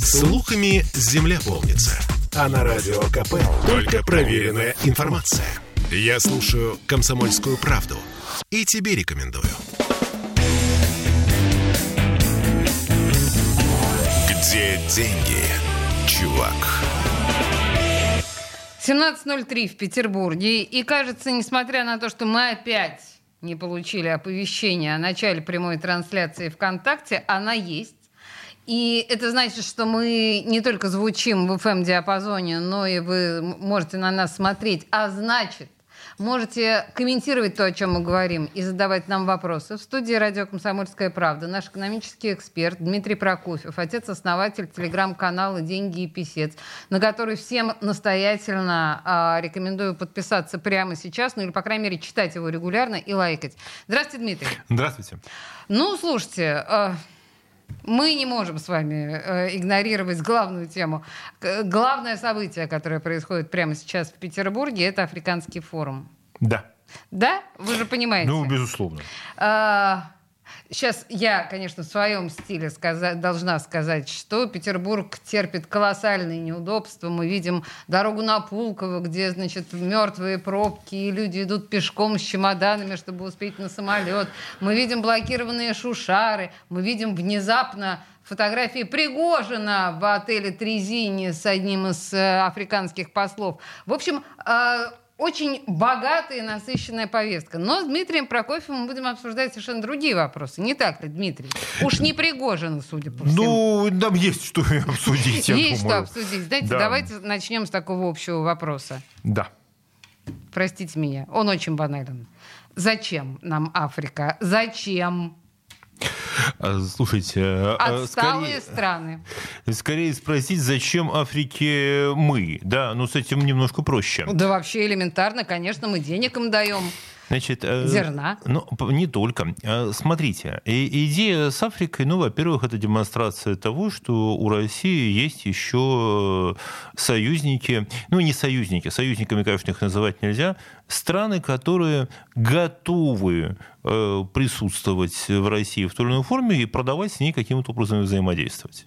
Слухами земля полнится. А на радио КП только проверенная информация. Я слушаю «Комсомольскую правду» и тебе рекомендую. Где деньги, чувак? 17.03 в Петербурге. И кажется, несмотря на то, что мы опять не получили оповещения о начале прямой трансляции ВКонтакте, она есть. И это значит, что мы не только звучим в FM-диапазоне, но и вы можете на нас смотреть. А значит, можете комментировать то, о чем мы говорим, и задавать нам вопросы. В студии радио «Комсомольская правда» наш экономический эксперт Дмитрий Прокофьев, отец-основатель телеграм-канала «Деньги и писец», на который всем настоятельно э, рекомендую подписаться прямо сейчас, ну или, по крайней мере, читать его регулярно и лайкать. Здравствуйте, Дмитрий. Здравствуйте. Ну, слушайте... Э, мы не можем с вами э, игнорировать главную тему. Главное событие, которое происходит прямо сейчас в Петербурге, это Африканский форум. Да. Да? Вы же понимаете. Ну, безусловно. А, Сейчас я, конечно, в своем стиле сказать, должна сказать, что Петербург терпит колоссальные неудобства. Мы видим дорогу на Пулково, где, значит, мертвые пробки, и люди идут пешком с чемоданами, чтобы успеть на самолет. Мы видим блокированные шушары. Мы видим внезапно фотографии Пригожина в отеле Трезини с одним из э, африканских послов. В общем, э, очень богатая и насыщенная повестка. Но с Дмитрием Прокофьевым мы будем обсуждать совершенно другие вопросы. Не так ли, Дмитрий? Уж не Пригожин, судя по всему. Ну, там есть что обсудить, Есть что обсудить. Знаете, да. давайте начнем с такого общего вопроса. Да. Простите меня, он очень банален. Зачем нам Африка? Зачем? А, слушайте, а, отсталые скорее, страны. Скорее спросить, зачем Африке мы, да, ну с этим немножко проще. Да вообще элементарно, конечно, мы денег им даем. Значит, э, Зерна? Ну, не только. Э, смотрите, идея с Африкой, ну, во-первых, это демонстрация того, что у России есть еще союзники, ну, не союзники, союзниками, конечно, их называть нельзя, страны, которые готовы э, присутствовать в России в той или иной форме и продавать с ней каким-то образом взаимодействовать.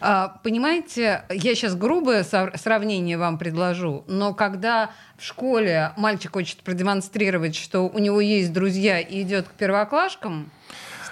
А, понимаете, я сейчас грубое сравнение вам предложу, но когда в школе мальчик хочет продемонстрировать, что у него есть друзья и идет к первоклашкам,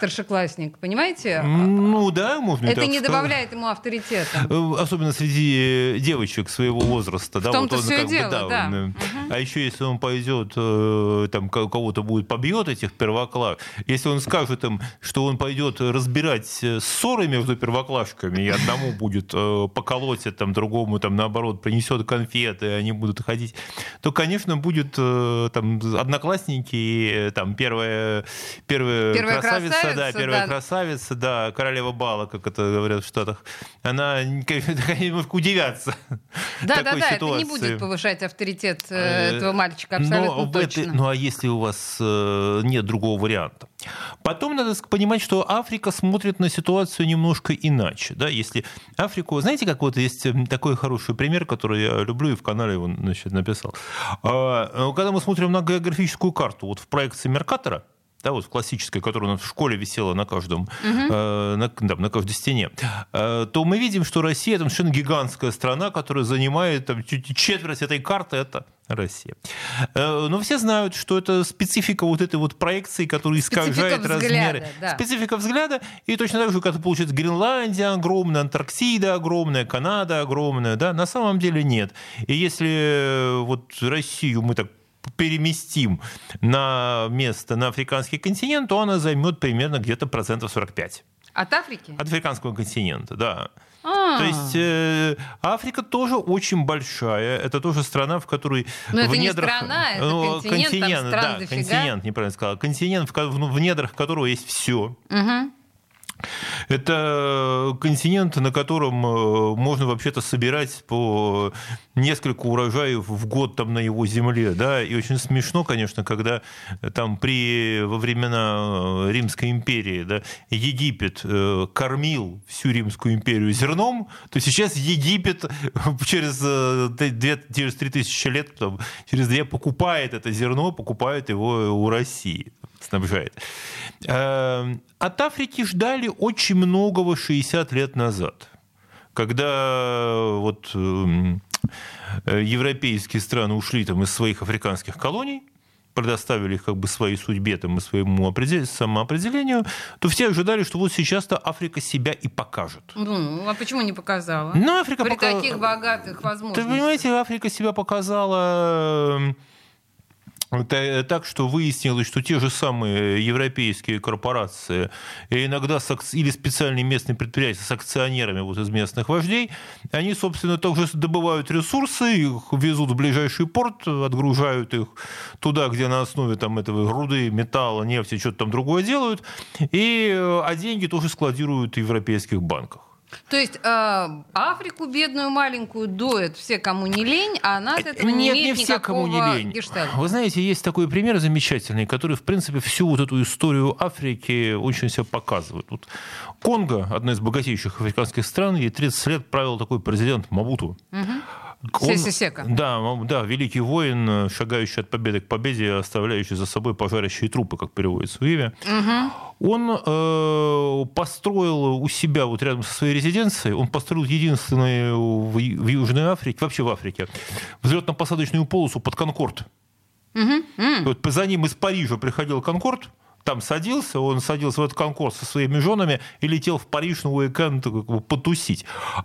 старшеклассник, понимаете? Ну да, можно Это не сказать. добавляет ему авторитета. Э, особенно среди девочек своего возраста. В да, том-то вот он, все как дело, бы, да. да. Он, угу. А еще если он пойдет, э, там кого-то будет побьет этих первоклаш, если он скажет им, что он пойдет разбирать ссоры между первоклашками, и одному будет поколоть, там другому там наоборот принесет конфеты, и они будут ходить, то, конечно, будет там одноклассники, там первая, первая, первая красавица, красавица да, первая да. красавица, да, королева бала, как это говорят в Штатах, она удивятся. Да, да, да, это не будет повышать авторитет э, этого мальчика абсолютно Но точно. Это, ну а если у вас э, нет другого варианта? Потом надо понимать, что Африка смотрит на ситуацию немножко иначе. Да? Если Африку... Знаете, как вот есть такой хороший пример, который я люблю и в канале его значит, написал. А, когда мы смотрим на географическую карту, вот в проекции Меркатора, да, вот в классической, которая у нас в школе висела на каждом, угу. э, на, да, на каждой стене, э, то мы видим, что Россия там совершенно гигантская страна, которая занимает там, чуть четверть этой карты, это Россия. Э, но все знают, что это специфика вот этой вот проекции, которая искажает размеры. Да. Специфика взгляда. И точно так же, как получается Гренландия огромная, Антарктида огромная, Канада огромная, да, на самом деле нет. И если вот Россию мы так переместим на место на африканский континент, то она займет примерно где-то процентов 45. От Африки? От африканского континента, да. А-а-а. То есть э, Африка тоже очень большая. Это тоже страна, в которой Но в это недрах... не страна, это ну, континент, континент да, дофига. континент, неправильно сказал. Континент, в, в недрах которого есть все. Угу. Это континент, на котором э, можно вообще-то собирать по несколько урожаев в год там на его земле. Да? И очень смешно, конечно, когда там при, во времена э, Римской империи да, Египет э, кормил всю Римскую империю зерном, то сейчас Египет через, через 3000 лет, там, через две покупает это зерно, покупает его у России снабжает. Эм, от Африки ждали очень многого 60 лет назад. когда вот эм, европейские страны ушли там из своих африканских колоний, предоставили их как бы своей судьбе там, и своему самоопределению, то все ожидали, что вот сейчас-то Африка себя и покажет. Ну, а почему не показала? Ну, Африка При пока... таких богатых возможностях. Ты понимаете, Африка себя показала эм, так, что выяснилось, что те же самые европейские корпорации и иногда с, или специальные местные предприятия с акционерами вот из местных вождей, они, собственно, также добывают ресурсы, их везут в ближайший порт, отгружают их туда, где на основе там, этого руды, металла, нефти, что-то там другое делают, и, э, а деньги тоже складируют в европейских банках. То есть э, Африку бедную маленькую доят все, кому не лень, а она от этого не Нет, имеет не все, кому не лень. гештальта. Вы знаете, есть такой пример замечательный, который, в принципе, всю вот эту историю Африки очень себя показывает. Вот Конго, одна из богатейших африканских стран, ей 30 лет правил такой президент Мабуту. Он- Сека. да, да, великий воин, шагающий от победы к победе, оставляющий за собой пожарящие трупы, как переводится в имя. Он э, построил у себя, вот рядом со своей резиденцией, он построил единственную в, в Южной Африке, вообще в Африке, взлетно-посадочную полосу под Конкорд. Вот за ним из Парижа приходил Конкорд, там садился, он садился в этот Конкорд со своими женами и летел в Париж на уикенд как бы, потусить.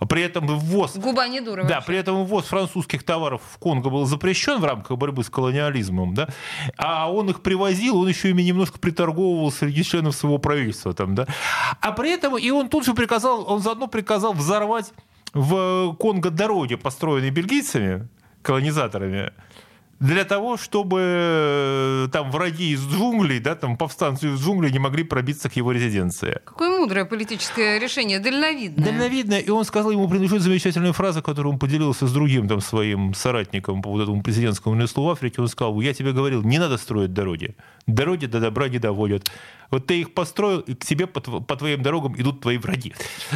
При этом ввоз Губа не дура да, вообще. при этом ввоз французских товаров в Конго был запрещен в рамках борьбы с колониализмом, да, а он их привозил, он еще ими немножко приторговывал среди членов своего правительства, там, да, а при этом и он тут же приказал, он заодно приказал взорвать в Конго дороги, построенные бельгийцами, колонизаторами, для того, чтобы э, там враги из джунглей, да, там повстанцы из джунглей не могли пробиться к его резиденции. Какое мудрое политическое решение, дальновидное. Дальновидно, и он сказал, ему принадлежит замечательная фраза, которую он поделился с другим там, своим соратником по вот этому президентскому месту в Африке. Он сказал, я тебе говорил, не надо строить дороги. Дороги до добра не доводят. Вот ты их построил, и к тебе по, по твоим дорогам идут твои враги.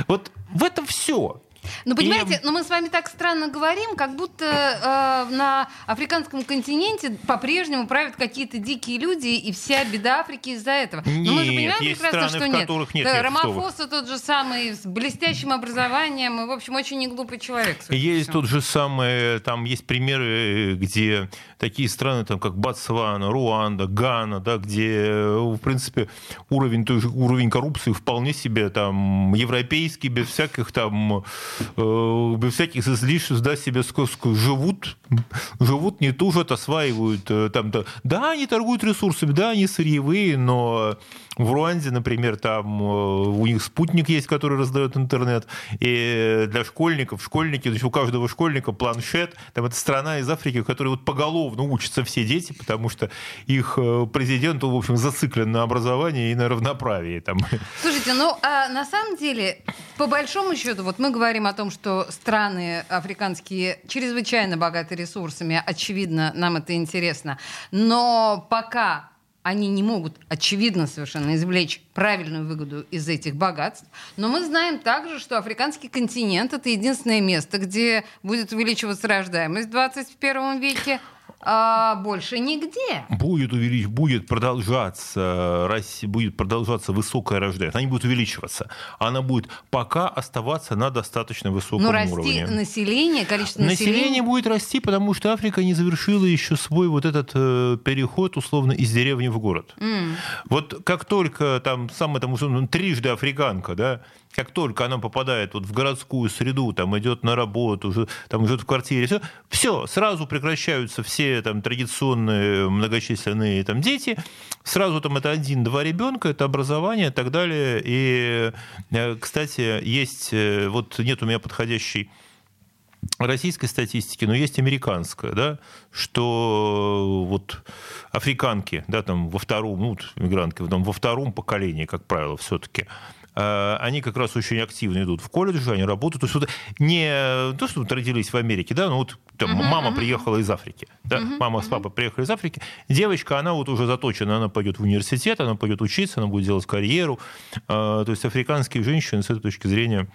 Вот в этом все. Ну, понимаете, но мы с вами так странно говорим, как будто э, на африканском континенте по-прежнему правят какие-то дикие люди, и вся беда Африки из-за этого. но мы же Нет, понимаем есть прекрасно, страны, что в нет. которых нет, Э, нет, что вы. Рамафоса тот же самый, с блестящим образованием, и, в общем, очень неглупый человек. Есть всему. тот же самый, там есть примеры, где такие страны, там, как Ботсвана, Руанда, Гана, да, где, в принципе, уровень, уровень коррупции вполне себе там европейский, без всяких там, э, без всяких излишеств, да, себе ск- ск- живут, живут, не тужат, осваивают э, там, да, да, они торгуют ресурсами, да, они сырьевые, но в Руанде, например, там э, у них спутник есть, который раздает интернет, и для школьников, школьники, то есть у каждого школьника планшет, там это страна из Африки, в которой вот поголовно учатся все дети, потому что их э, президент, в общем, зациклен на образовании и на равноправии. Там. Слушайте, ну а на самом деле, по большому счету, вот мы говорим о том, что страны африканские чрезвычайно богаты ресурсами, очевидно, нам это интересно, но пока они не могут, очевидно, совершенно извлечь правильную выгоду из этих богатств. Но мы знаем также, что африканский континент — это единственное место, где будет увеличиваться рождаемость в 21 веке, а больше нигде. Будет увелич... будет продолжаться Россия, будет продолжаться высокая рождаемость. Она не будет увеличиваться. Она будет пока оставаться на достаточно высоком Но расти уровне. население, количество Население населения... будет расти, потому что Африка не завершила еще свой вот этот э, переход, условно, из деревни в город. М. Вот как только там там условно, трижды африканка, да, как только она попадает вот в городскую среду, там идет на работу, уже, там живет в квартире, все, все, сразу прекращаются все там традиционные многочисленные там дети, сразу там это один-два ребенка, это образование и так далее. И, э, кстати, есть, э, вот нет у меня подходящей российской статистики, но есть американская, да, что вот африканки, да, там во втором, ну, мигрантки, там, во втором поколении, как правило, все-таки, они как раз очень активно идут в колледж, они работают. То есть вот не то, что вот родились в Америке, да, но вот там мама приехала из Африки, да, мама с папой приехали из Африки, девочка, она вот уже заточена, она пойдет в университет, она пойдет учиться, она будет делать карьеру. То есть африканские женщины с этой точки зрения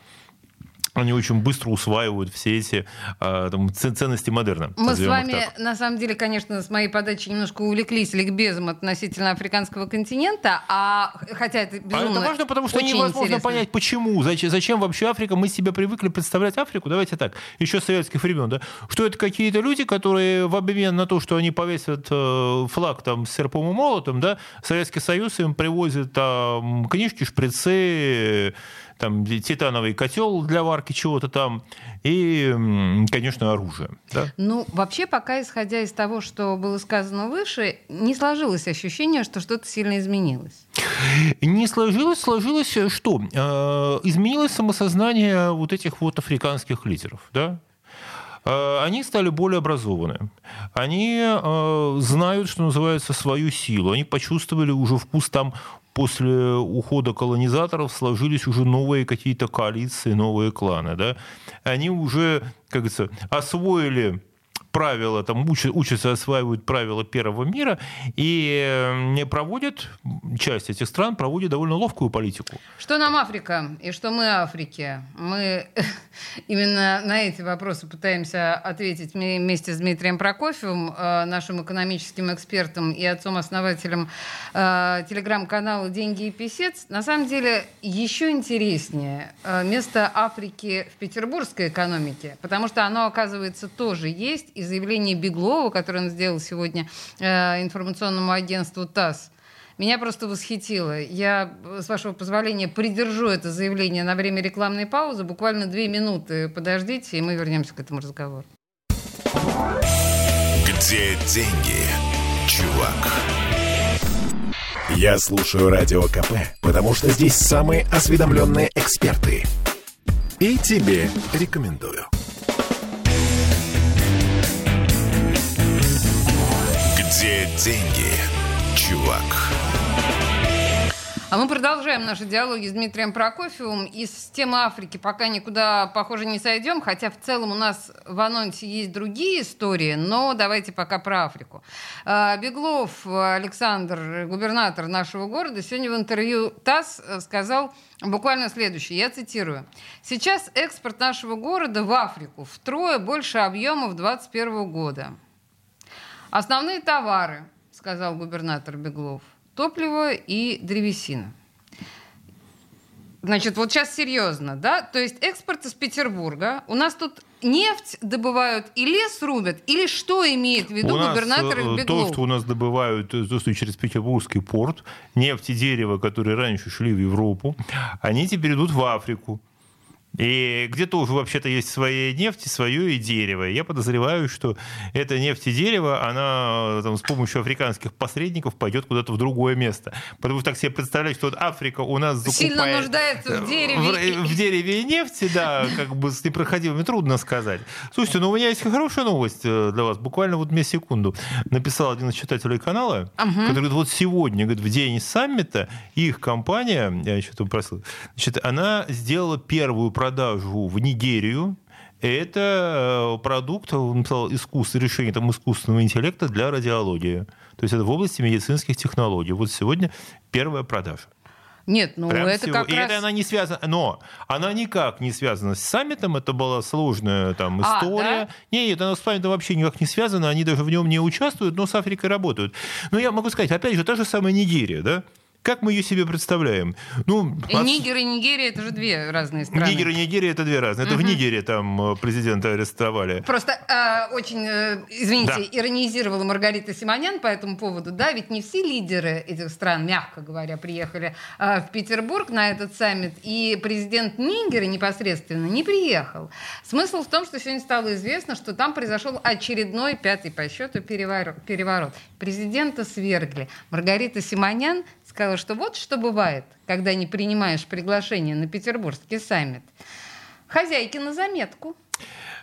они очень быстро усваивают все эти а, там, ценности модерна. Мы с вами, так. на самом деле, конечно, с моей подачи немножко увлеклись ликбезом относительно африканского континента, а хотя это безумно А это важно, потому что невозможно интересно. понять, почему, зачем, зачем вообще Африка, мы себе привыкли представлять Африку, давайте так, еще с советских времен, да, что это какие-то люди, которые в обмен на то, что они повесят э, флаг там с серпом и молотом, да, Советский Союз им привозит там книжки, шприцы, там титановый котел для варки чего-то там и, конечно, оружие. Да? Ну, вообще, пока исходя из того, что было сказано выше, не сложилось ощущение, что что-то сильно изменилось. Не сложилось, сложилось э, что? Э, изменилось самосознание вот этих вот африканских лидеров, да? Э, они стали более образованы. Они знают, что называется, свою силу. Они почувствовали уже вкус там после ухода колонизаторов сложились уже новые какие-то коалиции, новые кланы. Да? Они уже, как говорится, освоили правила, там учат, учатся, осваивают правила первого мира и проводят, часть этих стран проводит довольно ловкую политику. Что нам Африка и что мы Африке? Мы именно на эти вопросы пытаемся ответить вместе с Дмитрием Прокофьевым, э, нашим экономическим экспертом и отцом-основателем э, телеграм-канала «Деньги и писец». На самом деле еще интереснее э, место Африки в петербургской экономике, потому что оно, оказывается, тоже есть, и заявление Беглова, которое он сделал сегодня э, информационному агентству ТАСС, меня просто восхитило. Я, с вашего позволения, придержу это заявление на время рекламной паузы. Буквально две минуты подождите, и мы вернемся к этому разговору. Где деньги, чувак? Я слушаю Радио КП, потому что здесь самые осведомленные эксперты. И тебе рекомендую. Где деньги, чувак? А мы продолжаем наши диалоги с Дмитрием Прокофьевым. Из темы Африки пока никуда, похоже, не сойдем, хотя в целом у нас в анонсе есть другие истории, но давайте пока про Африку. А, Беглов Александр, губернатор нашего города, сегодня в интервью ТАСС сказал буквально следующее, я цитирую. «Сейчас экспорт нашего города в Африку втрое больше объемов 2021 года. Основные товары, сказал губернатор Беглов, топливо и древесина. Значит, вот сейчас серьезно, да? То есть экспорт из Петербурга. У нас тут нефть добывают и лес рубят? Или что имеет в виду у губернатор нас, Беглов? То, что у нас добывают э, то, что через Петербургский порт, нефть и дерево, которые раньше шли в Европу, они теперь идут в Африку. И где-то уже вообще-то есть своя нефть, свое и дерево. Я подозреваю, что эта нефть и дерево, она там, с помощью африканских посредников пойдет куда-то в другое место. Потому что так себе представлять, что вот Африка у нас закупает... Сильно нуждается в дереве. В, в дереве и нефти, да, как бы с непроходимыми, трудно сказать. Слушайте, ну у меня есть хорошая новость э, для вас. Буквально вот мне секунду. Написал один из читателей канала, угу. который говорит, вот сегодня, говорит, в день саммита их компания, я еще там просил, значит, она сделала первую продажу в Нигерию. Это э, продукт, он написал, искусство, решение там, искусственного интеллекта для радиологии. То есть это в области медицинских технологий. Вот сегодня первая продажа. Нет, ну Прям это всего. как И раз... это она не связана, но она никак не связана с саммитом, это была сложная там а, история. А, да? Нет, она с саммитом вообще никак не связана, они даже в нем не участвуют, но с Африкой работают. Но я могу сказать, опять же, та же самая Нигерия, да? Как мы ее себе представляем? Ну, от... Нигер и Нигерия это же две разные страны. Нигер и Нигерия это две разные. Это угу. в Нигерии там э, президента арестовали. Просто э, очень, э, извините, да. иронизировала Маргарита Симонян по этому поводу. Да, ведь не все лидеры этих стран, мягко говоря, приехали э, в Петербург на этот саммит, и президент Нигера непосредственно не приехал. Смысл в том, что сегодня стало известно, что там произошел очередной пятый по счету переворот. переворот. Президента свергли. Маргарита Симонян сказала, что вот что бывает, когда не принимаешь приглашение на петербургский саммит. Хозяйки на заметку.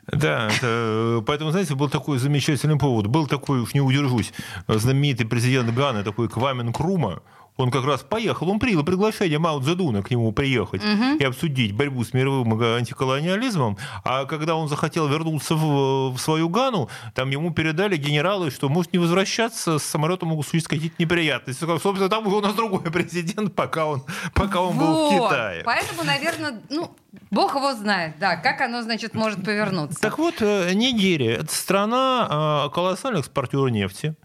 Да, это, поэтому, знаете, был такой замечательный повод. Был такой, уж не удержусь, знаменитый президент Ганы, такой Квамен Крума, он как раз поехал, он принял приглашение Мао Цзэдуна к нему приехать угу. и обсудить борьбу с мировым антиколониализмом. А когда он захотел вернуться в, в свою Гану, там ему передали генералы, что может не возвращаться, с самолетом могут случиться какие-то неприятности. Собственно, там у нас другой президент, пока он, пока он вот. был в Китае. Поэтому, наверное, ну, Бог его знает, да, как оно, значит, может повернуться. Так вот, э, Нигерия – это страна э, колоссальных экспортеров нефти.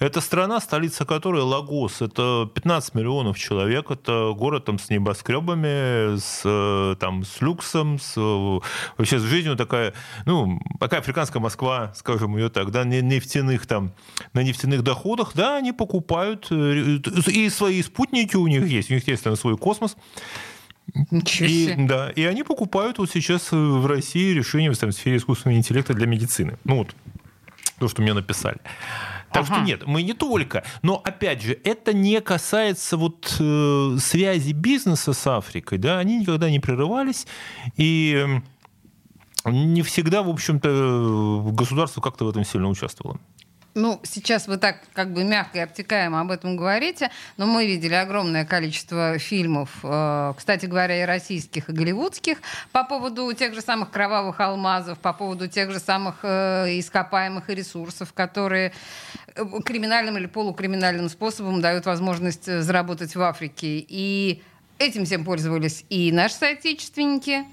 Это страна, столица которой Лагос. Это 15 миллионов человек. Это город там, с небоскребами, с, э, там, с люксом, с, вообще с жизнью такая, ну, такая африканская Москва, скажем ее так, да, нефтяных там, на нефтяных доходах, да, они покупают, и свои спутники у них есть, у них есть там свой космос. Ничего и, да, и они покупают вот сейчас в России решения там, в сфере искусственного интеллекта для медицины. Ну вот, то, что мне написали. Так ага. что нет, мы не только. Но опять же, это не касается вот э, связи бизнеса с Африкой, да, они никогда не прерывались и не всегда, в общем-то, государство как-то в этом сильно участвовало. Ну, сейчас вы так как бы мягко и обтекаемо об этом говорите, но мы видели огромное количество фильмов, э, кстати говоря, и российских, и голливудских, по поводу тех же самых кровавых алмазов, по поводу тех же самых э, ископаемых и ресурсов, которые э, криминальным или полукриминальным способом дают возможность заработать в Африке. И этим всем пользовались и наши соотечественники,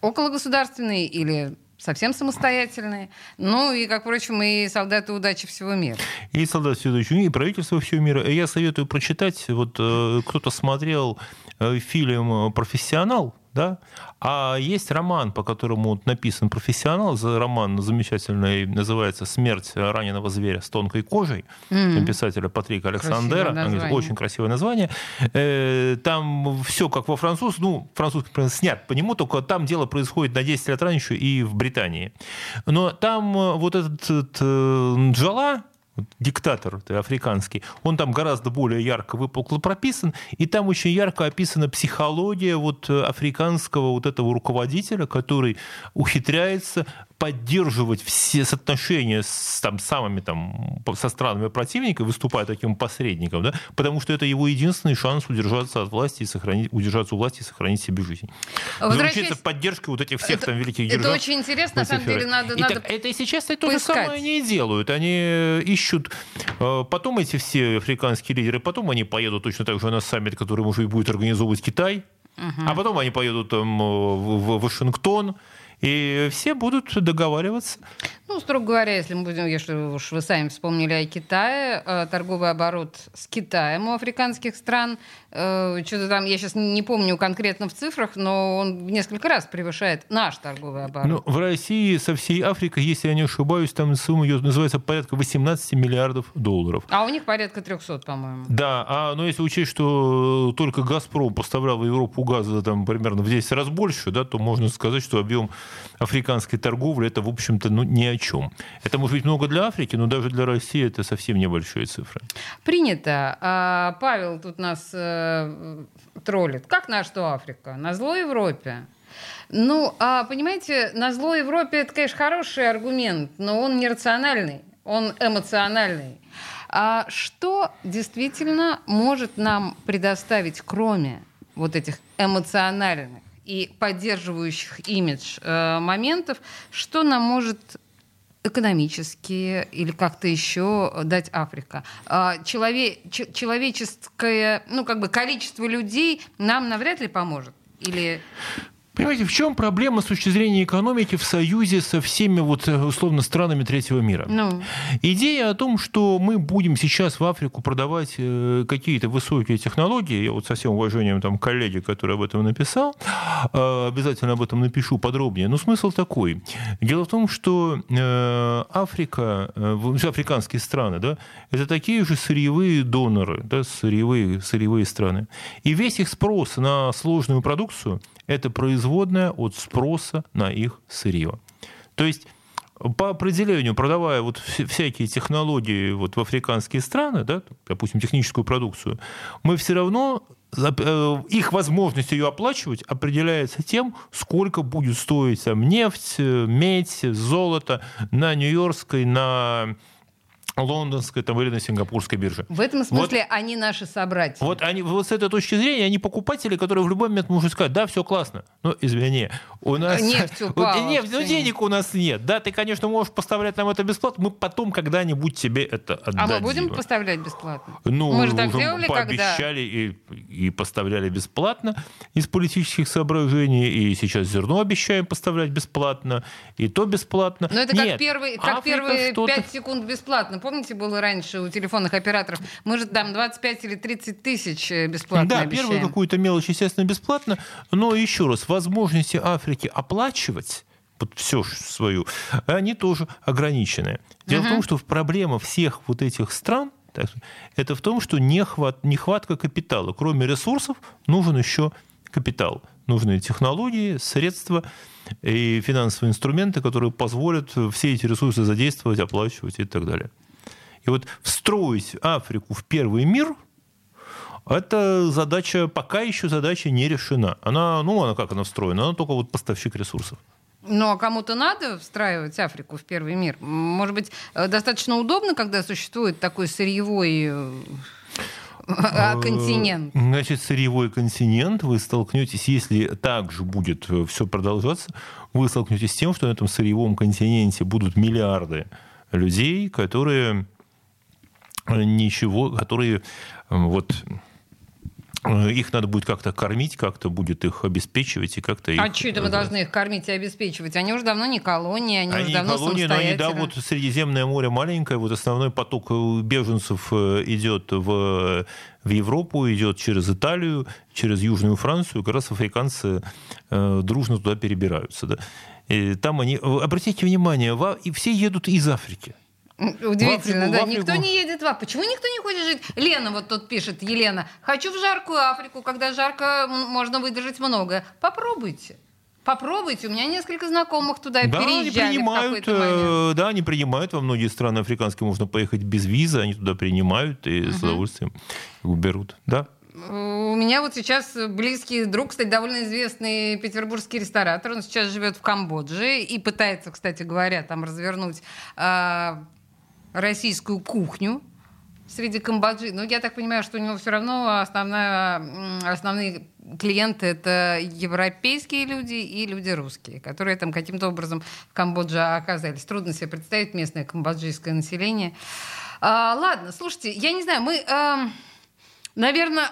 окологосударственные или совсем самостоятельные. Ну и, как впрочем, и солдаты удачи всего мира. И солдаты удачи, и правительство всего мира. Я советую прочитать, вот э, кто-то смотрел э, фильм «Профессионал», да? А есть роман, по которому написан профессионал, роман замечательный, называется «Смерть раненого зверя с тонкой кожей», mm-hmm. писателя Патрика Александера, красивое очень красивое название. Э, там все как во француз, ну, французский снят по нему, только там дело происходит на 10 лет раньше и в Британии. Но там вот этот, этот Джала, диктатор африканский, он там гораздо более ярко выпукло прописан, и там очень ярко описана психология вот э, африканского вот этого руководителя, который ухитряется поддерживать все соотношения с там, самыми там, со странами противника, выступая таким посредником, да, потому что это его единственный шанс удержаться от власти и сохранить, удержаться у власти и сохранить себе жизнь. Заручиться поддержкой вот этих всех это, там великих держав. Это очень интересно, на самом деле надо, и надо так, Это и сейчас это то же самое они и делают. Они э, ищут, э, потом эти все африканские лидеры, потом они поедут точно так же на саммит, который, может быть, будет организовывать Китай, а потом они поедут там, в Вашингтон, и все будут договариваться. Ну, строго говоря, если мы будем, если уж вы сами вспомнили о Китае, э, торговый оборот с Китаем у африканских стран, э, что-то там, я сейчас не помню конкретно в цифрах, но он в несколько раз превышает наш торговый оборот. Ну, в России со всей Африкой, если я не ошибаюсь, там сумма ее называется порядка 18 миллиардов долларов. А у них порядка 300, по-моему. Да, а, но если учесть, что только «Газпром» поставлял в Европу газа там, примерно в 10 раз больше, да, то можно сказать, что объем африканской торговли это, в общем-то, ну, не чем. Это может быть много для Африки, но даже для России это совсем небольшие цифры. Принято. А, Павел тут нас э, троллит. Как на что Африка? На зло Европе. Ну, а, понимаете, на зло Европе это, конечно, хороший аргумент, но он нерациональный, он эмоциональный. А что действительно может нам предоставить, кроме вот этих эмоциональных и поддерживающих имидж э, моментов, что нам может экономически или как-то еще дать Африка. А, челове, человеческое, ну, как бы количество людей нам навряд ли поможет. Или Понимаете, в чем проблема с точки зрения экономики в союзе со всеми вот э, условно странами третьего мира? Ну. Идея о том, что мы будем сейчас в Африку продавать э, какие-то высокие технологии, я вот со всем уважением там коллеги, который об этом написал, э, обязательно об этом напишу подробнее. Но смысл такой. Дело в том, что Африка, африканские страны, да, это такие же сырьевые доноры, да, сырьевые, сырьевые страны. И весь их спрос на сложную продукцию это производная от спроса на их сырье. То есть по определению, продавая вот всякие технологии вот в африканские страны, да, допустим, техническую продукцию, мы все равно э, их возможность ее оплачивать определяется тем, сколько будет стоить там, нефть, медь, золото на Нью-Йоркской, на лондонской там, или на сингапурской бирже. В этом смысле вот, они наши собратья. Вот, они, вот с этой точки зрения они покупатели, которые в любой момент могут сказать, да, все классно, но извини, у нас... Нефть упала. Вот, нефть, ну, денег у нас нет. Да, ты, конечно, можешь поставлять нам это бесплатно, мы потом когда-нибудь тебе это отдадим. А мы будем поставлять бесплатно? Ну, мы же так делали, пообещали когда... и, и поставляли бесплатно из политических соображений, и сейчас зерно обещаем поставлять бесплатно, и то бесплатно. Но это нет, как, первый, как первые 5 секунд бесплатно помните, было раньше у телефонных операторов? Мы же там 25 или 30 тысяч э, бесплатно Да, обещаем. первую какую-то мелочь, естественно, бесплатно. Но еще раз, возможности Африки оплачивать вот всю свою, они тоже ограничены. Дело угу. в том, что проблема всех вот этих стран это в том, что нехват, нехватка капитала. Кроме ресурсов нужен еще капитал. Нужны технологии, средства и финансовые инструменты, которые позволят все эти ресурсы задействовать, оплачивать и так далее. И вот встроить Африку в первый мир – это задача, пока еще задача не решена. Она, ну, она как она встроена? Она только вот поставщик ресурсов. Ну, а кому-то надо встраивать Африку в первый мир? Может быть, э, достаточно удобно, когда существует такой сырьевой э, а э, континент? Значит, сырьевой континент вы столкнетесь, если так же будет все продолжаться, вы столкнетесь с тем, что на этом сырьевом континенте будут миллиарды людей, которые ничего, которые вот Э, их надо будет как-то кормить, как-то будет их обеспечивать и как-то их... А что это мы должны их кормить и обеспечивать? Они уже давно не колония, они, они уже давно колонии, но они, да, вот Средиземное море маленькое, вот основной поток беженцев э, идет в, в Европу, идет через Италию, через Южную Францию, как раз африканцы э, дружно туда перебираются. Да? И там они... Обратите внимание, и все едут из Африки. Удивительно, Африку, да. Никто не едет в Африку. Почему никто не хочет жить? Лена вот тут пишет, Елена. Хочу в жаркую Африку, когда жарко можно выдержать много. Попробуйте. Попробуйте, у меня несколько знакомых туда да, переезжали они принимают, в момент. Э, да, они принимают, во многие страны африканские можно поехать без визы, они туда принимают и uh-huh. с удовольствием берут. Да. У меня вот сейчас близкий друг, кстати, довольно известный петербургский ресторатор. Он сейчас живет в Камбодже и пытается, кстати говоря, там развернуть а, российскую кухню среди камбоджи. Но я так понимаю, что у него все равно основная, основные клиенты это европейские люди и люди русские, которые там каким-то образом в Камбодже оказались. Трудно себе представить местное камбоджийское население. А, ладно, слушайте, я не знаю, мы, а, наверное,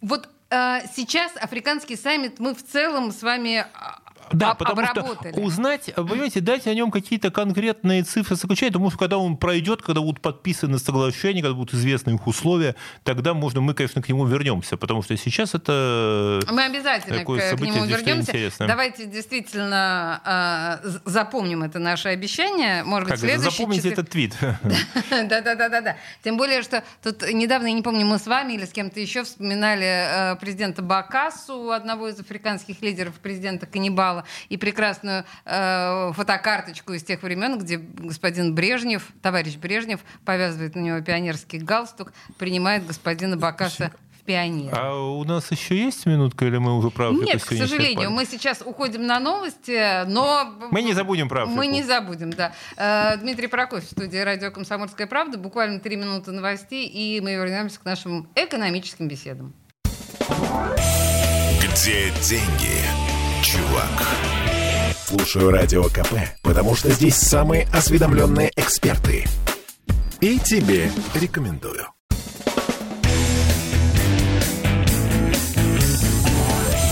вот а, сейчас африканский саммит мы в целом с вами да, потому обработали. что узнать, понимаете, дать о нем какие-то конкретные цифры соключать, потому что когда он пройдет, когда будут подписаны соглашения, когда будут известны их условия, тогда можно, мы, конечно, к нему вернемся, потому что сейчас это Мы обязательно такое к, событие, к нему вернемся. Интересное. Давайте действительно э, запомним это наше обещание. Может как быть, следующий... Запомните этот твит. Да-да-да-да. Тем более, что тут недавно, я не помню, мы с вами или с кем-то еще вспоминали э, президента Бакасу, одного из африканских лидеров, президента Каннибала, читала, и прекрасную э, фотокарточку из тех времен, где господин Брежнев, товарищ Брежнев, повязывает на него пионерский галстук, принимает господина Бакаса пионер. А у нас еще есть минутка, или мы уже про Нет, к сожалению, мы сейчас уходим на новости, но... Мы не забудем про Мы не забудем, да. Э, Дмитрий Прокофьев в студии «Радио Комсомольская правда». Буквально три минуты новостей, и мы вернемся к нашим экономическим беседам. Где деньги? Чувак. Слушаю Радио КП, потому что здесь самые осведомленные эксперты. И тебе рекомендую.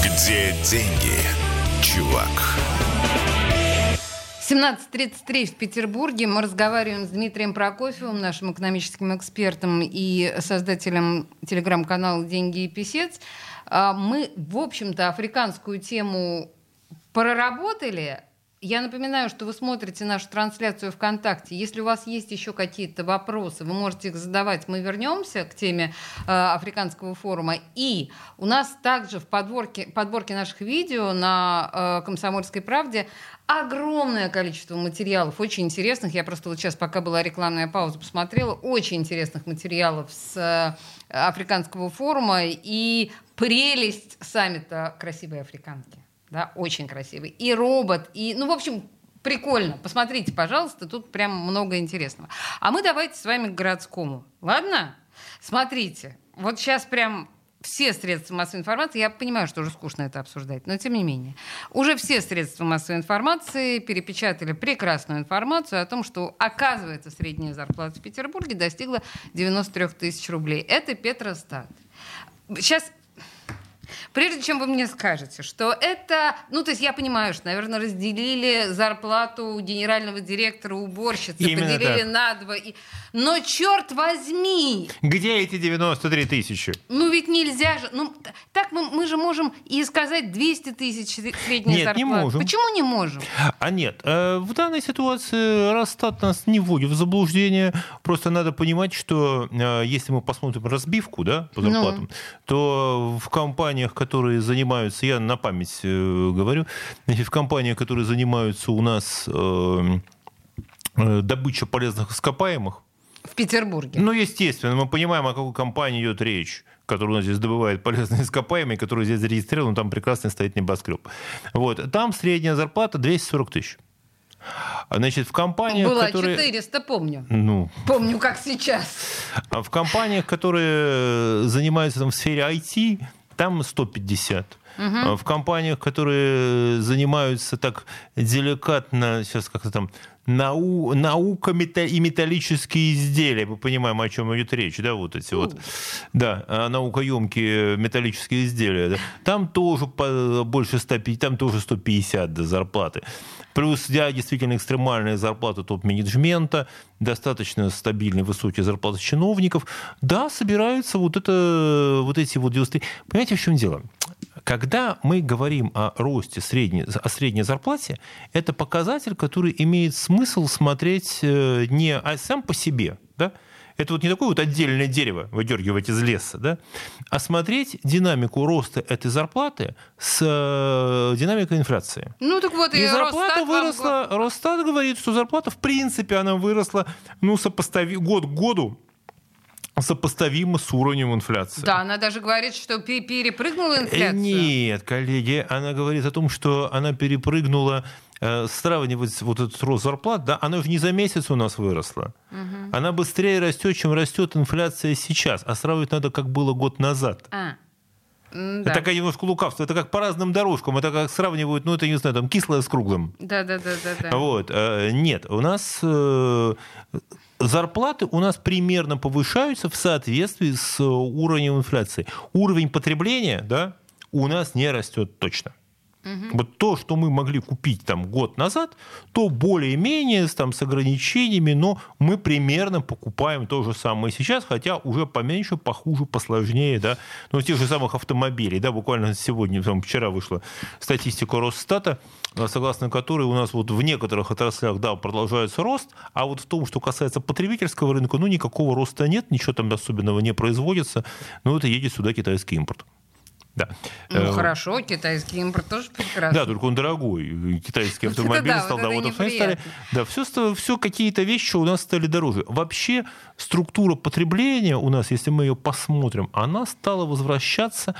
Где деньги, чувак? 17.33 в Петербурге. Мы разговариваем с Дмитрием Прокофьевым, нашим экономическим экспертом и создателем телеграм-канала «Деньги и писец». А, мы, в общем-то, африканскую тему проработали. Я напоминаю, что вы смотрите нашу трансляцию ВКонтакте. Если у вас есть еще какие-то вопросы, вы можете их задавать. Мы вернемся к теме э, Африканского форума. И у нас также в подборке, подборке наших видео на э, «Комсомольской правде» огромное количество материалов, очень интересных. Я просто вот сейчас, пока была рекламная пауза, посмотрела. Очень интересных материалов с э, Африканского форума. И прелесть саммита «Красивые африканки». Да, очень красивый. И робот, и, ну, в общем, прикольно. Посмотрите, пожалуйста, тут прям много интересного. А мы давайте с вами к городскому. Ладно? Смотрите, вот сейчас прям все средства массовой информации, я понимаю, что уже скучно это обсуждать, но тем не менее, уже все средства массовой информации перепечатали прекрасную информацию о том, что, оказывается, средняя зарплата в Петербурге достигла 93 тысяч рублей. Это Петростат. Сейчас Прежде чем вы мне скажете, что это, ну, то есть я понимаю, что, наверное, разделили зарплату генерального директора уборщицы, Именно поделили так. на два. И... Но черт возьми! Где эти 93 тысячи? Ну, ведь нельзя же. Ну, так мы, мы же можем и сказать 200 тысяч средняя нет, зарплата. не можем. Почему не можем? А нет, э, в данной ситуации Росстат нас не вводит в заблуждение. Просто надо понимать, что э, если мы посмотрим разбивку, да, по зарплатам, ну. то в компаниях, которые занимаются, я на память э, говорю, значит, в компаниях, которые занимаются у нас э, э, добычей полезных ископаемых, в Петербурге. Ну, естественно, мы понимаем, о какой компании идет речь которая у нас здесь добывает полезные ископаемые, который здесь зарегистрирован, там прекрасно стоит небоскреб. Вот. Там средняя зарплата 240 тысяч. Значит, в компаниях, Была которые... 400, помню. Ну, помню, как сейчас. А в компаниях, которые занимаются там, в сфере IT, там 150. Угу. В компаниях, которые занимаются так деликатно, сейчас как-то там, нау, наука и металлические изделия. Мы понимаем, о чем идет речь, да, вот эти вот, да, а наукоемкие металлические изделия. Да. Там тоже больше 150, там тоже 150 до зарплаты. Плюс я действительно экстремальная зарплата топ-менеджмента, достаточно стабильные высокие зарплаты чиновников. Да, собираются вот, это, вот эти вот 90... Понимаете, в чем дело? Когда мы говорим о росте средней, о средней зарплате, это показатель, который имеет смысл смотреть э, не сам по себе, да, это вот не такое вот отдельное дерево выдергивать из леса, да, а смотреть динамику роста этой зарплаты с э, динамикой инфляции. Ну так вот, и, и зарплата Росстат выросла. Вам... Росстат говорит, что зарплата в принципе она выросла, ну сопостави год к году сопоставимо с уровнем инфляции. Да, она даже говорит, что перепрыгнула э, инфляцию. Нет, коллеги, она говорит о том, что она перепрыгнула сравнивать вот этот рост зарплат, да, она уже не за месяц у нас выросла. Угу. Она быстрее растет, чем растет инфляция сейчас. А сравнивать надо, как было год назад. А. Да. Это такая немножко лукавство. Это как по разным дорожкам. Это как сравнивают, ну, это, не знаю, там, кислое с круглым. Да, да, да, да. да. Вот. Э, нет, у нас э, зарплаты у нас примерно повышаются в соответствии с уровнем инфляции. Уровень потребления, да, у нас не растет точно. Угу. Вот то, что мы могли купить там год назад, то более-менее там, с ограничениями, но мы примерно покупаем то же самое сейчас, хотя уже поменьше, похуже, посложнее, да, но тех же самых автомобилей, да, буквально сегодня, там, вчера вышла статистика Росстата, согласно которой у нас вот в некоторых отраслях, да, продолжается рост, а вот в том, что касается потребительского рынка, ну, никакого роста нет, ничего там особенного не производится, но это едет сюда китайский импорт. Да. Ну э, хорошо, китайский импорт тоже прекрасный. Да, только он дорогой. Китайский автомобиль да, стал, вот вот стали, да, все, все какие-то вещи у нас стали дороже. Вообще структура потребления у нас, если мы ее посмотрим, она стала возвращаться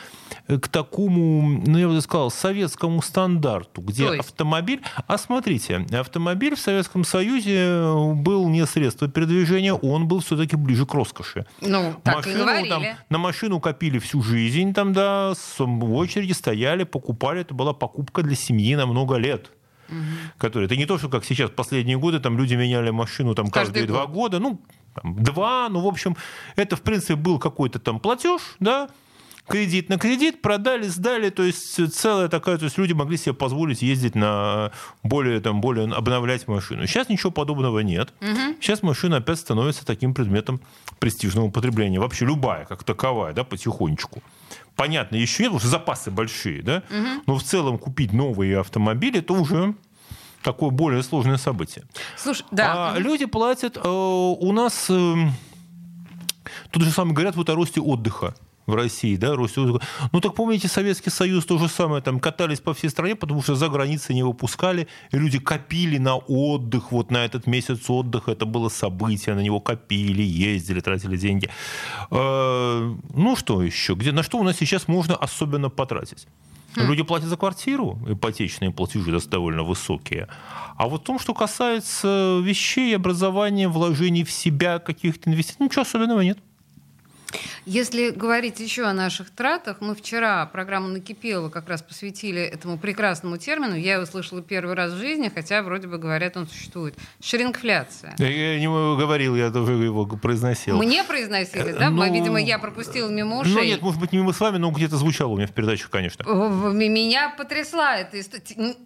э, к такому, ну я бы сказал, советскому стандарту, где автомобиль. А смотрите, автомобиль в Советском Союзе э, был не средство передвижения, он был все-таки ближе к роскоши. Ну, так машину, и говорили. Там, на машину копили всю жизнь, там, да, в очереди стояли, покупали. Это была покупка для семьи на много лет. Угу. Который, это не то, что как сейчас последние годы там люди меняли машину там каждые Каждый два года, ну там, два, ну в общем это в принципе был какой-то там платеж, да, кредит на кредит, продали, сдали, то есть целая такая, то есть люди могли себе позволить ездить на более, там, более обновлять машину. Сейчас ничего подобного нет. Угу. Сейчас машина опять становится таким предметом престижного потребления. Вообще любая, как таковая, да, потихонечку понятно, еще нет, потому что запасы большие, да, угу. но в целом купить новые автомобили, это уже такое более сложное событие. Слушай, да. А люди платят, э, у нас, э, тут же самое говорят вот о росте отдыха в России, да, Русь. Ну, так помните, Советский Союз то же самое, там катались по всей стране, потому что за границей не выпускали, и люди копили на отдых, вот на этот месяц отдыха, это было событие, на него копили, ездили, тратили деньги. Э, ну, что еще? Где, на что у нас сейчас можно особенно потратить? Люди платят за квартиру, ипотечные платежи довольно высокие. А вот в том, что касается вещей, образования, вложений в себя, каких-то инвестиций, ничего особенного нет. Если говорить еще о наших тратах, мы вчера программу «Накипело» как раз посвятили этому прекрасному термину. Я его слышала первый раз в жизни, хотя вроде бы говорят, он существует. Шрингфляция. Я не говорил, я тоже его произносил. Мне произносили, да? Ну, Видимо, я пропустила мимо ушей. Ну нет, может быть, не мы с вами, но где-то звучало у меня в передачах, конечно. Меня потрясла это.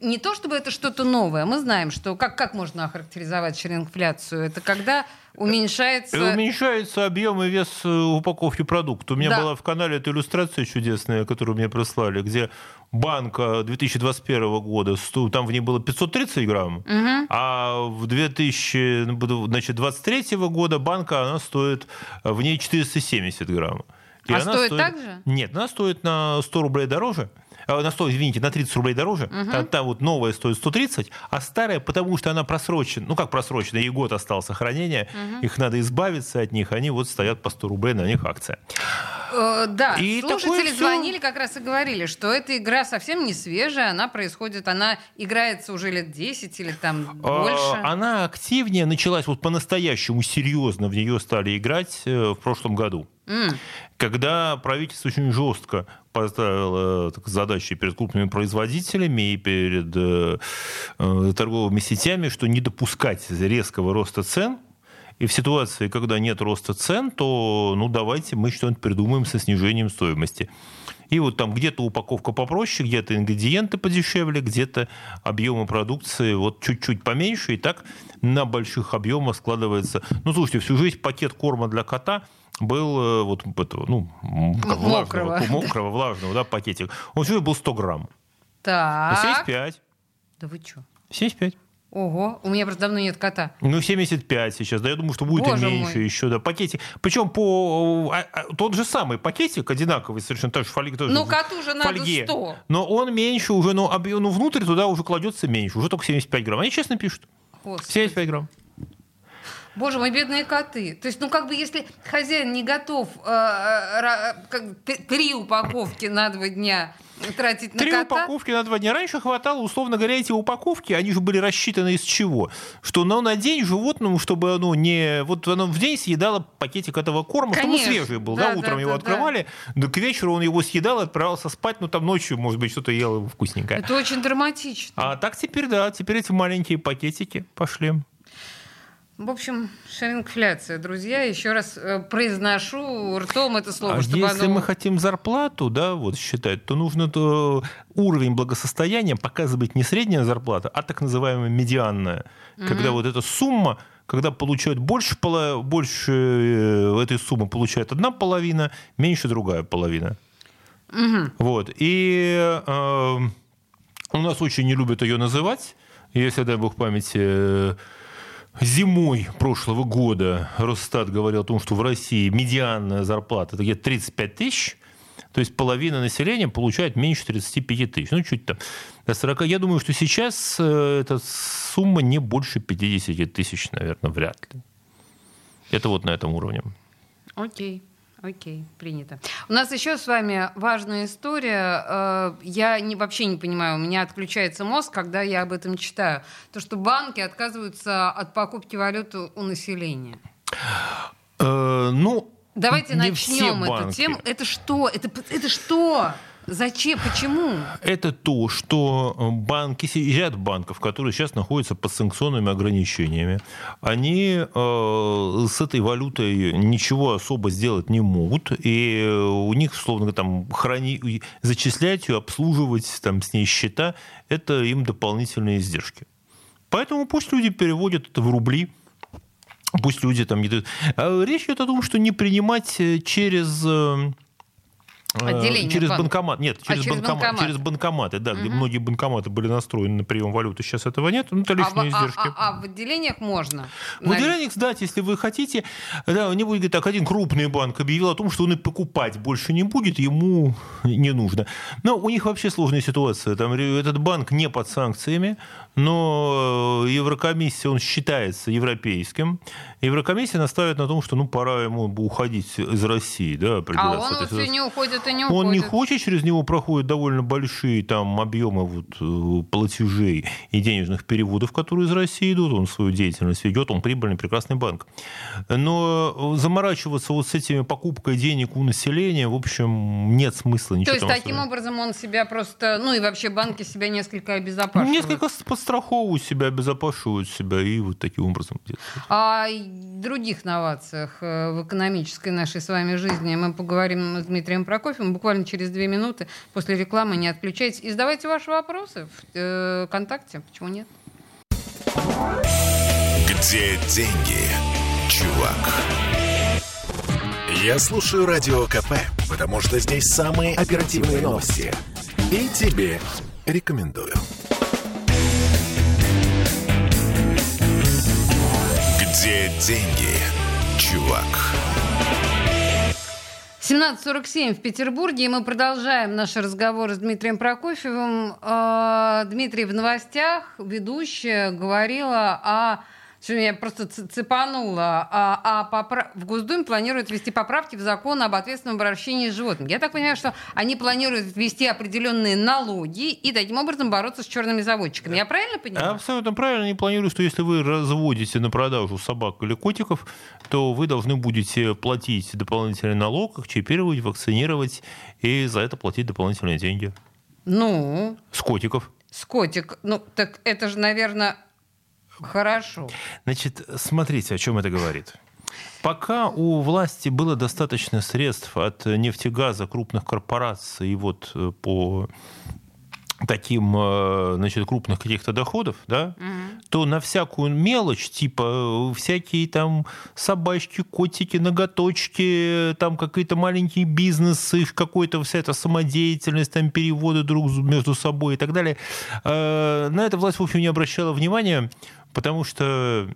Не то, чтобы это что-то новое. Мы знаем, что как, как можно охарактеризовать шрингфляцию. Это когда уменьшается... Э, уменьшается объем и вес э, упаковки продукта. У меня да. была в канале эта иллюстрация чудесная, которую мне прислали, где банка 2021 года, там в ней было 530 грамм, угу. а в 2023 года банка, она стоит, в ней 470 грамм. И а стоит, стоит так же? Нет, она стоит на 100 рублей дороже. Э, на 100, извините, на 30 рублей дороже, угу. та, та вот новая стоит 130, а старая, потому что она просрочена, ну как просрочена, ей год остался хранения, угу. их надо избавиться от них, они вот стоят по 100 рублей, на них акция. Э, да, и слушатели звонили как раз и говорили, что эта игра совсем не свежая, она происходит, она играется уже лет 10 или там э, больше. Она активнее началась, вот по-настоящему серьезно в нее стали играть в прошлом году. Mm. Когда правительство очень жестко поставило так, задачи перед крупными производителями и перед э, э, торговыми сетями, что не допускать резкого роста цен, и в ситуации, когда нет роста цен, то ну давайте мы что-нибудь придумаем со снижением стоимости. И вот там где-то упаковка попроще, где-то ингредиенты подешевле, где-то объемы продукции вот чуть-чуть поменьше, и так на больших объемах складывается. Ну, слушайте, всю жизнь пакет корма для кота был э, вот этого, ну, как мокрого, влажного, мокрого, влажного, да, пакетик. Он всю был 100 грамм. Так. 75. Да вы что? 75. Ого, у меня просто давно нет кота. Ну, 75 сейчас, да, я думаю, что будет Боже и меньше мой. еще, да, пакетик. Причем по а, а, тот же самый пакетик, одинаковый совершенно, тоже фольги. Тоже ну, коту же надо 100. Но он меньше уже, но объем, ну, внутрь туда уже кладется меньше, уже только 75 грамм. Они честно пишут. Господи. 75 грамм. Боже мой, бедные коты. То есть, ну как бы, если хозяин не готов э, э, три упаковки на два дня тратить на Три кота. упаковки на два дня. Раньше хватало, условно говоря, эти упаковки, они же были рассчитаны из чего? Что ну, на день животному, чтобы оно не... Вот оно в день съедало пакетик этого корма, Конечно. чтобы свежий был, да? да? Утром да, его да, открывали, да. к вечеру он его съедал, отправился спать, ну там ночью, может быть, что-то ел вкусненькое. Это очень драматично. А так теперь, да, теперь эти маленькие пакетики пошли. В общем, шарингфляция, друзья. Еще раз э, произношу ртом это слово. А чтобы если оно... мы хотим зарплату, да, вот считать, то нужно то уровень благосостояния показывать не средняя зарплата, а так называемая медианная. Угу. Когда вот эта сумма когда получают больше, больше э, этой суммы получает одна половина, меньше другая половина. Угу. Вот. И э, у нас очень не любят ее называть. Если, дай бог памяти, э, Зимой прошлого года Росстат говорил о том, что в России медианная зарплата это где-то 35 тысяч, то есть половина населения получает меньше 35 тысяч. Ну, чуть там до 40. Я думаю, что сейчас э, эта сумма не больше 50 тысяч, наверное, вряд ли. Это вот на этом уровне. Окей. Окей, принято. У нас еще с вами важная история. Э, я не, вообще не понимаю, у меня отключается мозг, когда я об этом читаю. То, что банки отказываются от покупки валюты у населения. Э, ну, Давайте начнем эту тему. Это что? Это, это что? Зачем? Почему? Это то, что банки, ряд банков, которые сейчас находятся под санкционными ограничениями, они э, с этой валютой ничего особо сделать не могут, и у них, словно там, храни, зачислять ее, обслуживать там, с ней счета, это им дополнительные издержки. Поэтому пусть люди переводят это в рубли, пусть люди там. А речь идет о том, что не принимать через э, Э, Отделение через банк. банкомат. Нет, через, а, через, банкомат, банкомат. через банкоматы, да, угу. где многие банкоматы были настроены на прием валюты. Сейчас этого нет. Ну, это лишние а, издержки. А, а, а в отделениях можно? В отделениях, да, если вы хотите. Да, не будет так, один крупный банк объявил о том, что он и покупать больше не будет, ему не нужно. Но у них вообще сложная ситуация. Там этот банк не под санкциями, но э, Еврокомиссия, он считается европейским. Еврокомиссия наставит на том, что ну пора ему уходить из России. Да, а он вот все не уходит это не уходит. Он не хочет, через него проходят довольно большие там объемы вот, э, платежей и денежных переводов, которые из России идут. Он свою деятельность ведет, он прибыльный, прекрасный банк. Но заморачиваться вот с этими покупкой денег у населения, в общем, нет смысла ничего. То есть таким образом он себя просто, ну и вообще банки себя несколько обезопашивают? Несколько подстраховывают себя, обезопашивают себя и вот таким образом. А других новациях э, в экономической нашей с вами жизни мы поговорим с Дмитрием Прокофьевым буквально через две минуты после рекламы. Не отключайтесь. И задавайте ваши вопросы в э, ВКонтакте. Почему нет? Где деньги, чувак? Я слушаю Радио КП, потому что здесь самые оперативные новости. И тебе рекомендую. Где деньги, чувак? 17.47 в Петербурге, и мы продолжаем наш разговор с Дмитрием Прокофьевым. А, Дмитрий в новостях, ведущая, говорила о что меня просто цепануло. А, а поправ... в Госдуме планируют ввести поправки в закон об ответственном обращении с животными. Я так понимаю, что они планируют ввести определенные налоги и таким образом бороться с черными заводчиками. Я правильно понимаю? Абсолютно правильно. Они планируют, что если вы разводите на продажу собак или котиков, то вы должны будете платить дополнительный налог, их чипировать, вакцинировать и за это платить дополнительные деньги. Ну? С котиков. С котик. Ну, так это же, наверное, Хорошо. Значит, смотрите, о чем это говорит. Пока у власти было достаточно средств от нефтегаза крупных корпораций и вот э, по таким, э, значит, крупных каких-то доходов, да, угу. то на всякую мелочь, типа э, всякие там собачки, котики, ноготочки, там какие-то маленькие бизнесы, какой-то вся эта самодеятельность, там переводы друг между собой и так далее, на это власть, в общем, не обращала внимания, потому что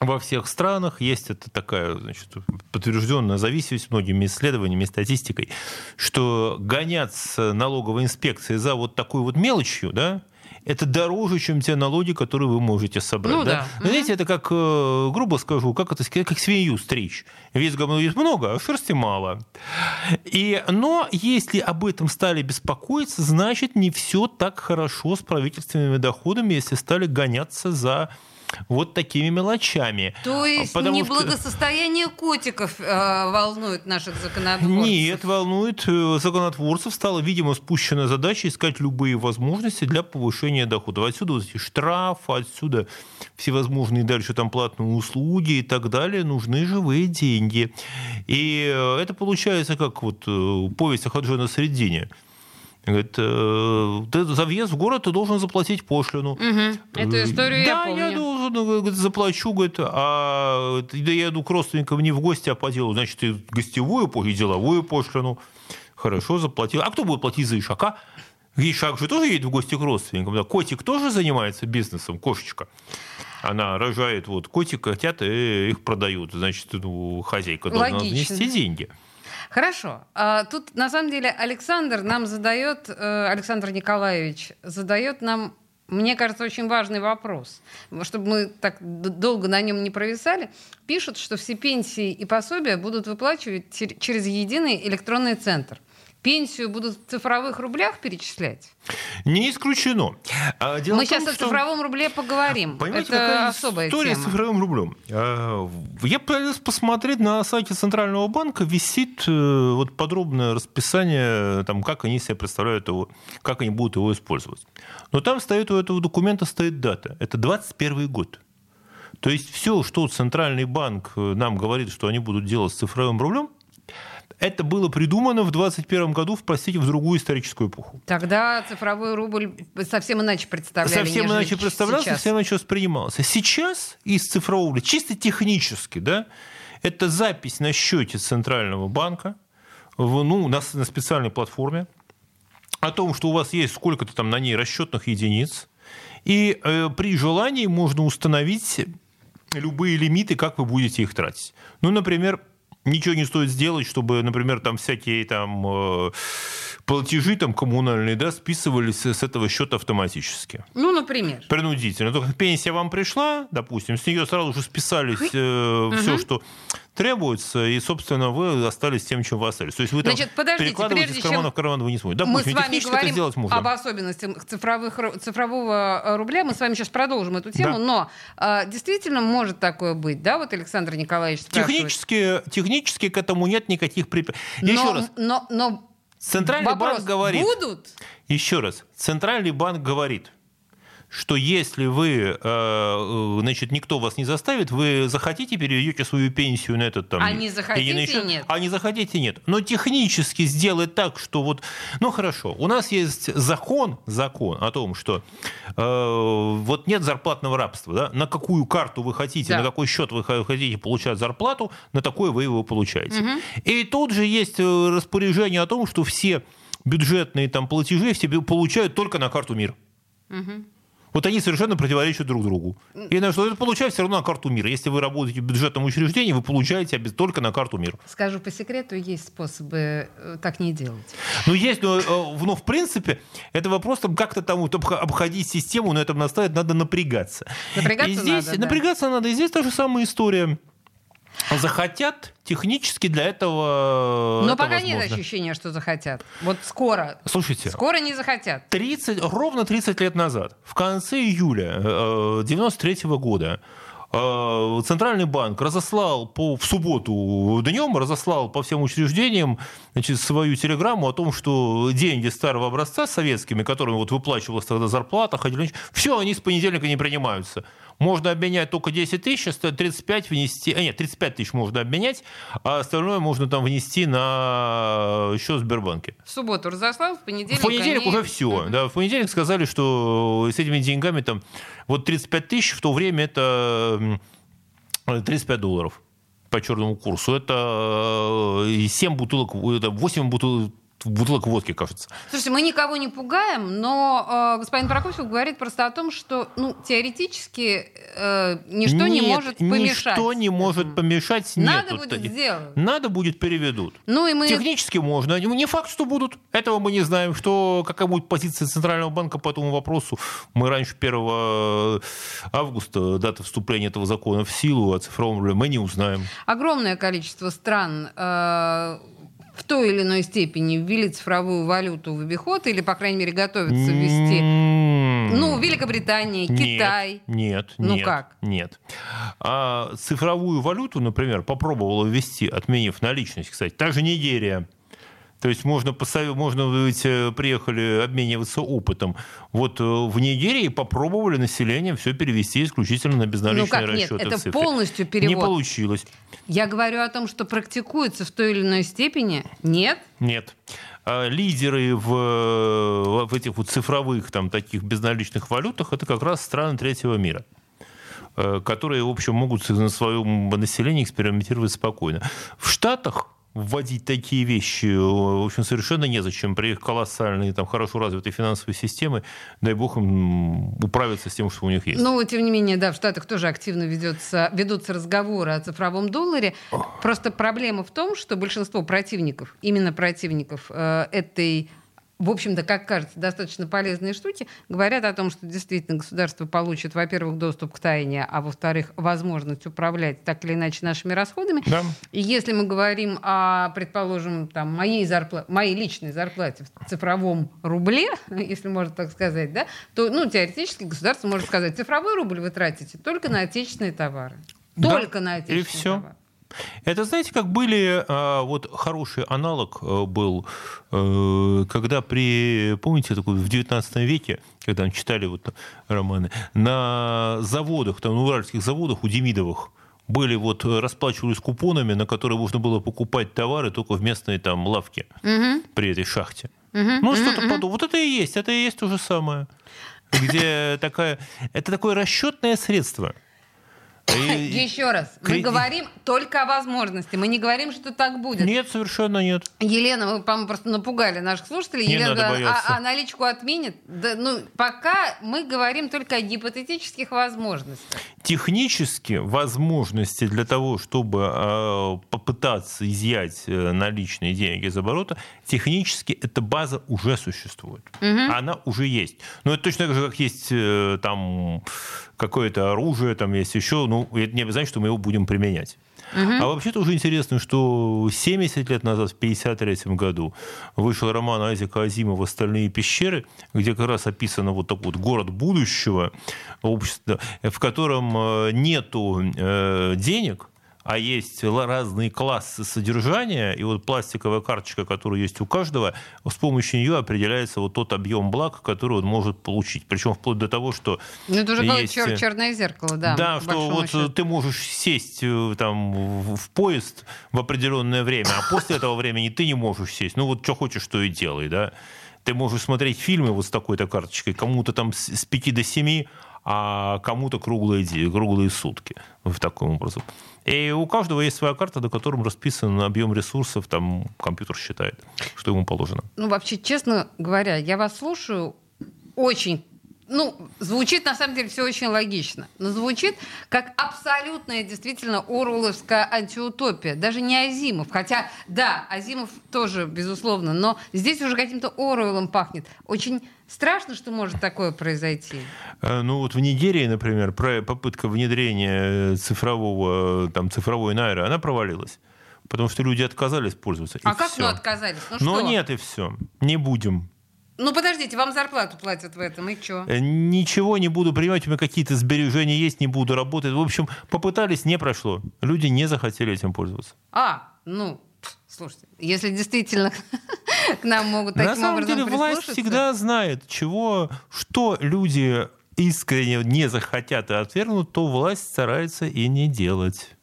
во всех странах есть это такая значит, подтвержденная зависимость многими исследованиями и статистикой, что гоняться налоговой инспекцией за вот такой вот мелочью, да, это дороже, чем те налоги, которые вы можете собрать. Ну, да? Да. Знаете, это как, э, грубо скажу, как это сказать, как свинью стричь. Вес говно есть много, а шерсти мало. И, но если об этом стали беспокоиться, значит, не все так хорошо с правительственными доходами, если стали гоняться за вот такими мелочами. То есть Потому не что... благосостояние котиков э, волнует наших законотворцев? Нет, волнует э, законотворцев. Стала, видимо, спущена задача искать любые возможности для повышения доходов. Отсюда вот эти штрафы, отсюда всевозможные дальше там платные услуги и так далее. Нужны живые деньги. И э, это получается как вот э, повесть о Хаджона Средине. Говорит, «Э, ты за въезд в город ты должен заплатить пошлину. Угу. Эту историю да, я помню. я должен, говорит, заплачу, говорит, а да я иду к родственникам не в гости, а по делу. Значит, ты гостевую и деловую пошлину. Хорошо, заплатил. А кто будет платить за Ишака? Ишак же тоже едет в гости к родственникам. Да? Котик тоже занимается бизнесом, кошечка. Она рожает вот котик, котят и их продают. Значит, ну, хозяйка должна внести деньги. Хорошо. А, тут, на самом деле, Александр нам задает, э, Александр Николаевич задает нам мне кажется, очень важный вопрос. Чтобы мы так долго на нем не провисали. Пишут, что все пенсии и пособия будут выплачивать через единый электронный центр пенсию будут в цифровых рублях перечислять? Не исключено. А, дело Мы том, сейчас что... о цифровом рубле поговорим. Понимаете, Это какая особая история тема. с цифровым рублем. А, я пытаюсь посмотреть на сайте Центрального банка, висит э, вот подробное расписание, там, как они себе представляют его, как они будут его использовать. Но там стоит у этого документа стоит дата. Это 21 год. То есть все, что Центральный банк э, нам говорит, что они будут делать с цифровым рублем, это было придумано в 21 году, в, простите, в другую историческую эпоху. Тогда цифровой рубль совсем иначе представлялся. Совсем иначе представлялся, сейчас. совсем иначе воспринимался. Сейчас из цифрового рубля, чисто технически, да, это запись на счете Центрального банка в, ну, на, на специальной платформе о том, что у вас есть сколько-то там на ней расчетных единиц, и э, при желании можно установить любые лимиты, как вы будете их тратить. Ну, например, ничего не стоит сделать, чтобы, например, там всякие там э, платежи там коммунальные, да, списывались с этого счета автоматически. Ну, например. Принудительно. Только пенсия вам пришла, допустим, с нее сразу же списались э, угу. все, что требуется, и, собственно, вы остались тем, чем вы остались. То есть вы там Значит, подождите, перекладываете прежде из кармана в карман вы не сможете. мы с вами говорим об особенностях цифровых, цифрового э, рубля. Мы с вами сейчас продолжим эту тему. Да. Но э, действительно может такое быть, да? Вот Александр Николаевич спрашивает. Технически, технически к этому нет никаких препятствий. но, Еще раз, Но, но Центральный вопрос, банк говорит, будут? еще раз, Центральный банк говорит, что если вы, э, значит, никто вас не заставит, вы захотите, переведете свою пенсию на этот там... А не захотите, счет, нет. А не захотите, нет. Но технически сделать так, что вот... Ну, хорошо, у нас есть закон, закон о том, что э, вот нет зарплатного рабства, да? На какую карту вы хотите, Да. на какой счет вы хотите получать зарплату, на такой вы его получаете. И тут же есть э, распоряжение о том, что все бюджетные там платежи все получают только на карту МИР. Вот они совершенно противоречат друг другу. И на что это получают все равно на карту мира. Если вы работаете в бюджетном учреждении, вы получаете только на карту мир. Скажу по секрету, есть способы э, так не делать. Ну, есть, но, э, но в принципе, это вопрос там как-то там вот обх- обходить систему, на этом наставить надо напрягаться. Напрягаться и здесь, надо, да. Напрягаться надо. И здесь та же самая история. Захотят, технически для этого Но это пока нет возможно. ощущения, что захотят. Вот скоро. Слушайте, Скоро не захотят. 30, ровно 30 лет назад, в конце июля 1993 года, э, Центральный банк разослал по, в субботу днем, разослал по всем учреждениям значит, свою телеграмму о том, что деньги старого образца советскими, которыми вот выплачивалась тогда зарплата, ходили, все, они с понедельника не принимаются. Можно обменять только 10 тысяч, а 35 внести, а нет, 35 тысяч можно обменять, а остальное можно там внести на счет в Сбербанке. В субботу разослал, в понедельник В понедельник они- уже все. Да, в понедельник сказали, что с этими деньгами там вот 35 тысяч в то время это м, 35 долларов по черному курсу. Это э, 7 бутылок, это 8 бутылок, бутылок водки, кажется. Слушайте, мы никого не пугаем, но э, господин Прокофьев говорит просто о том, что ну, теоретически э, ничто не Нет, может помешать. Ничто не может помешать. Надо Нету будет сделать. Надо будет переведут. Ну и мы... Технически можно. Не факт, что будут. Этого мы не знаем. Что, какая будет позиция Центрального банка по этому вопросу. Мы раньше 1 августа, дата вступления этого закона в силу, о цифровом мы не узнаем. Огромное количество стран э, в той или иной степени ввели цифровую валюту в обиход или, по крайней мере, готовятся ввести. М, Ну, Великобритания, нет, Китай. Нет, Ну нет, как? Нет. А цифровую валюту, например, попробовала ввести, отменив наличность, кстати, та же Нигерия. То есть можно, посов- можно ведь э, приехали обмениваться опытом. Вот э, в Нигерии попробовали население все перевести исключительно на безналичные Ну как нет, расчеты. это в цифре. полностью Не перевод. получилось. Я говорю о том, что практикуется в той или иной степени. Нет? Нет. А Лидеры в, в этих вот цифровых там таких безналичных валютах это как раз страны третьего мира э, которые, в общем, могут на своем населении экспериментировать спокойно. В Штатах вводить такие вещи, э, в общем, совершенно незачем. При их колоссальной, там, хорошо развитой финансовой системе, дай бог им управиться с тем, что у них есть. Но, тем не менее, да, в Штатах тоже активно ведется, ведутся разговоры о цифровом долларе. Просто проблема в том, что большинство противников, именно противников э, этой в общем-то, как кажется, достаточно полезные штуки, говорят о том, что действительно государство получит, во-первых, доступ к тайне, а во-вторых, возможность управлять так или иначе нашими расходами. Да. И если мы говорим о, предположим, там, моей, зарпла- моей личной зарплате в цифровом рубле, если можно так сказать, да, то ну, теоретически государство может сказать, цифровой рубль вы тратите только на отечественные товары. Да. Только на И отечественные все. товары. Это, знаете, как были, а, вот хороший аналог э, был, э, когда при, помните, такой в 19 веке, когда там читали вот романы, на заводах, там, на уральских заводах у Демидовых, были вот, э, расплачивались купонами, на которые можно было покупать товары только в местной там лавке при этой шахте. Ну, что-то подобное. Вот это и есть, это и есть то же самое. Где такая, это такое расчетное средство. И- Еще раз, мы Кредит. говорим только о возможности, мы не говорим, что так будет. Нет, совершенно нет. Елена, вы, по-моему, просто напугали наших слушателей. Не Елена надо говорит, бояться. а, а наличку отменит? Да, ну, пока мы говорим только о гипотетических возможностях. Технически возможности для того, чтобы э, попытаться изъять э, наличные деньги из оборота, технически эта база уже существует. Угу. Она уже есть. Но это точно так же, как есть э, там какое-то оружие, там есть еще, ну, это не обязательно, что мы его будем применять. Угу. А вообще-то уже интересно, что 70 лет назад, в 1953 году, вышел роман Айзека Азимова «Стальные пещеры», где как раз описано вот такой вот город будущего, общество, в котором э, нету э, денег, а есть разные классы содержания, и вот пластиковая карточка, которая есть у каждого, с помощью нее определяется вот тот объем благ, который он может получить. Причем вплоть до того, что... Ну, это уже есть... чер- черное зеркало, да. Да, что вот счету. ты можешь сесть э, там в поезд в определенное время, а после этого времени ты не можешь сесть. Ну, вот что хочешь, что и делай, да. Ты можешь смотреть фильмы вот с такой-то карточкой, кому-то там с 5 до 7, а кому-то круглые, круглые сутки. В таком образом. И у каждого есть своя карта, до которой расписан объем ресурсов, там компьютер считает, что ему положено. Ну, вообще, честно говоря, я вас слушаю очень ну, звучит на самом деле все очень логично, но звучит как абсолютная действительно Оруэлловская антиутопия. Даже не Азимов. Хотя, да, Азимов тоже, безусловно, но здесь уже каким-то Оруэллом пахнет. Очень страшно, что может такое произойти. Э, ну вот в Нигерии, например, попытка внедрения цифрового, там, цифровой найры, она провалилась. Потому что люди отказались пользоваться. А как все. ну отказались? Ну, Но что? нет, и все. Не будем. Ну, подождите, вам зарплату платят в этом, и что? Э, ничего не буду принимать, у меня какие-то сбережения есть, не буду работать. В общем, попытались, не прошло. Люди не захотели этим пользоваться. А, ну, слушайте, если действительно к нам могут таким На самом деле власть всегда знает, чего, что люди искренне не захотят и отвергнут, то власть старается и не делать.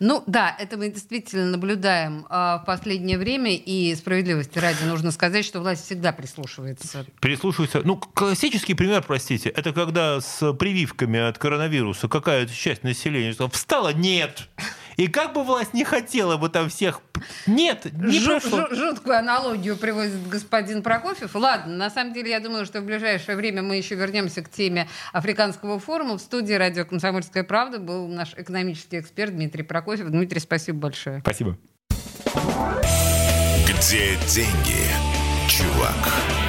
Ну да, это мы действительно наблюдаем э, в последнее время, и справедливости ради нужно сказать, что власть всегда прислушивается. Прислушивается. Ну, классический пример, простите, это когда с прививками от коронавируса какая-то часть населения встала, нет, и как бы власть не хотела бы там всех... Нет, не Жу- прошло. Жуткую аналогию приводит господин Прокофьев. Ладно, на самом деле, я думаю, что в ближайшее время мы еще вернемся к теме Африканского форума. В студии радио «Комсомольская правда» был наш экономический эксперт Дмитрий Прокофьев. Дмитрий, спасибо большое. Спасибо. Где деньги, чувак?